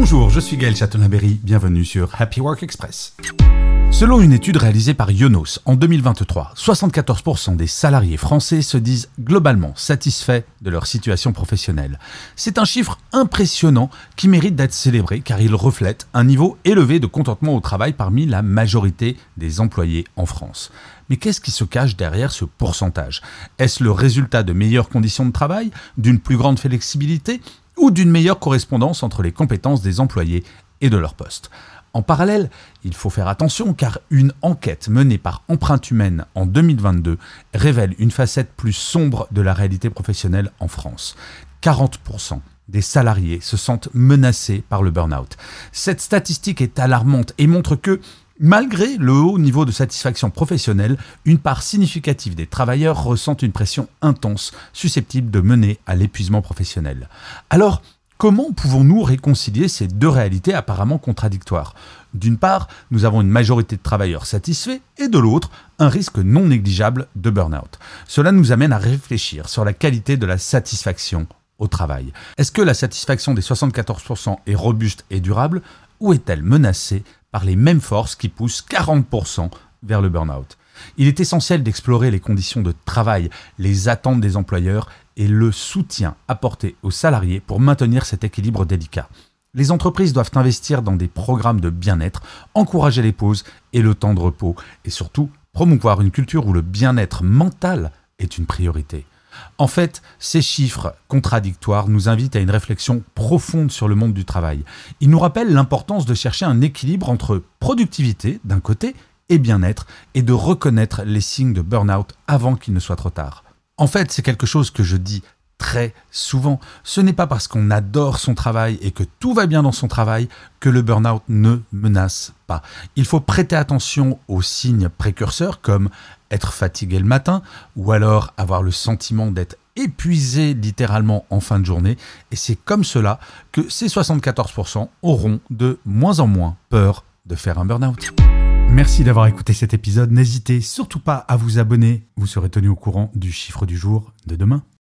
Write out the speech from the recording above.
Bonjour, je suis Gaël Chatonaberry, bienvenue sur Happy Work Express. Selon une étude réalisée par Yonos en 2023, 74% des salariés français se disent globalement satisfaits de leur situation professionnelle. C'est un chiffre impressionnant qui mérite d'être célébré car il reflète un niveau élevé de contentement au travail parmi la majorité des employés en France. Mais qu'est-ce qui se cache derrière ce pourcentage? Est-ce le résultat de meilleures conditions de travail, d'une plus grande flexibilité ou d'une meilleure correspondance entre les compétences des employés et de leur poste en parallèle, il faut faire attention car une enquête menée par Empreinte Humaine en 2022 révèle une facette plus sombre de la réalité professionnelle en France. 40% des salariés se sentent menacés par le burn-out. Cette statistique est alarmante et montre que, malgré le haut niveau de satisfaction professionnelle, une part significative des travailleurs ressentent une pression intense susceptible de mener à l'épuisement professionnel. Alors, Comment pouvons-nous réconcilier ces deux réalités apparemment contradictoires? D'une part, nous avons une majorité de travailleurs satisfaits et de l'autre, un risque non négligeable de burn-out. Cela nous amène à réfléchir sur la qualité de la satisfaction au travail. Est-ce que la satisfaction des 74% est robuste et durable? Ou est-elle menacée par les mêmes forces qui poussent 40% vers le burn-out? Il est essentiel d'explorer les conditions de travail, les attentes des employeurs et le soutien apporté aux salariés pour maintenir cet équilibre délicat. Les entreprises doivent investir dans des programmes de bien-être, encourager les pauses et le temps de repos, et surtout promouvoir une culture où le bien-être mental est une priorité. En fait, ces chiffres contradictoires nous invitent à une réflexion profonde sur le monde du travail. Ils nous rappellent l'importance de chercher un équilibre entre productivité d'un côté et bien-être et de reconnaître les signes de burn-out avant qu'il ne soit trop tard. En fait, c'est quelque chose que je dis très souvent. Ce n'est pas parce qu'on adore son travail et que tout va bien dans son travail que le burn-out ne menace pas. Il faut prêter attention aux signes précurseurs comme être fatigué le matin ou alors avoir le sentiment d'être épuisé littéralement en fin de journée. Et c'est comme cela que ces 74% auront de moins en moins peur de faire un burn-out. Merci d'avoir écouté cet épisode. N'hésitez surtout pas à vous abonner. Vous serez tenu au courant du chiffre du jour de demain.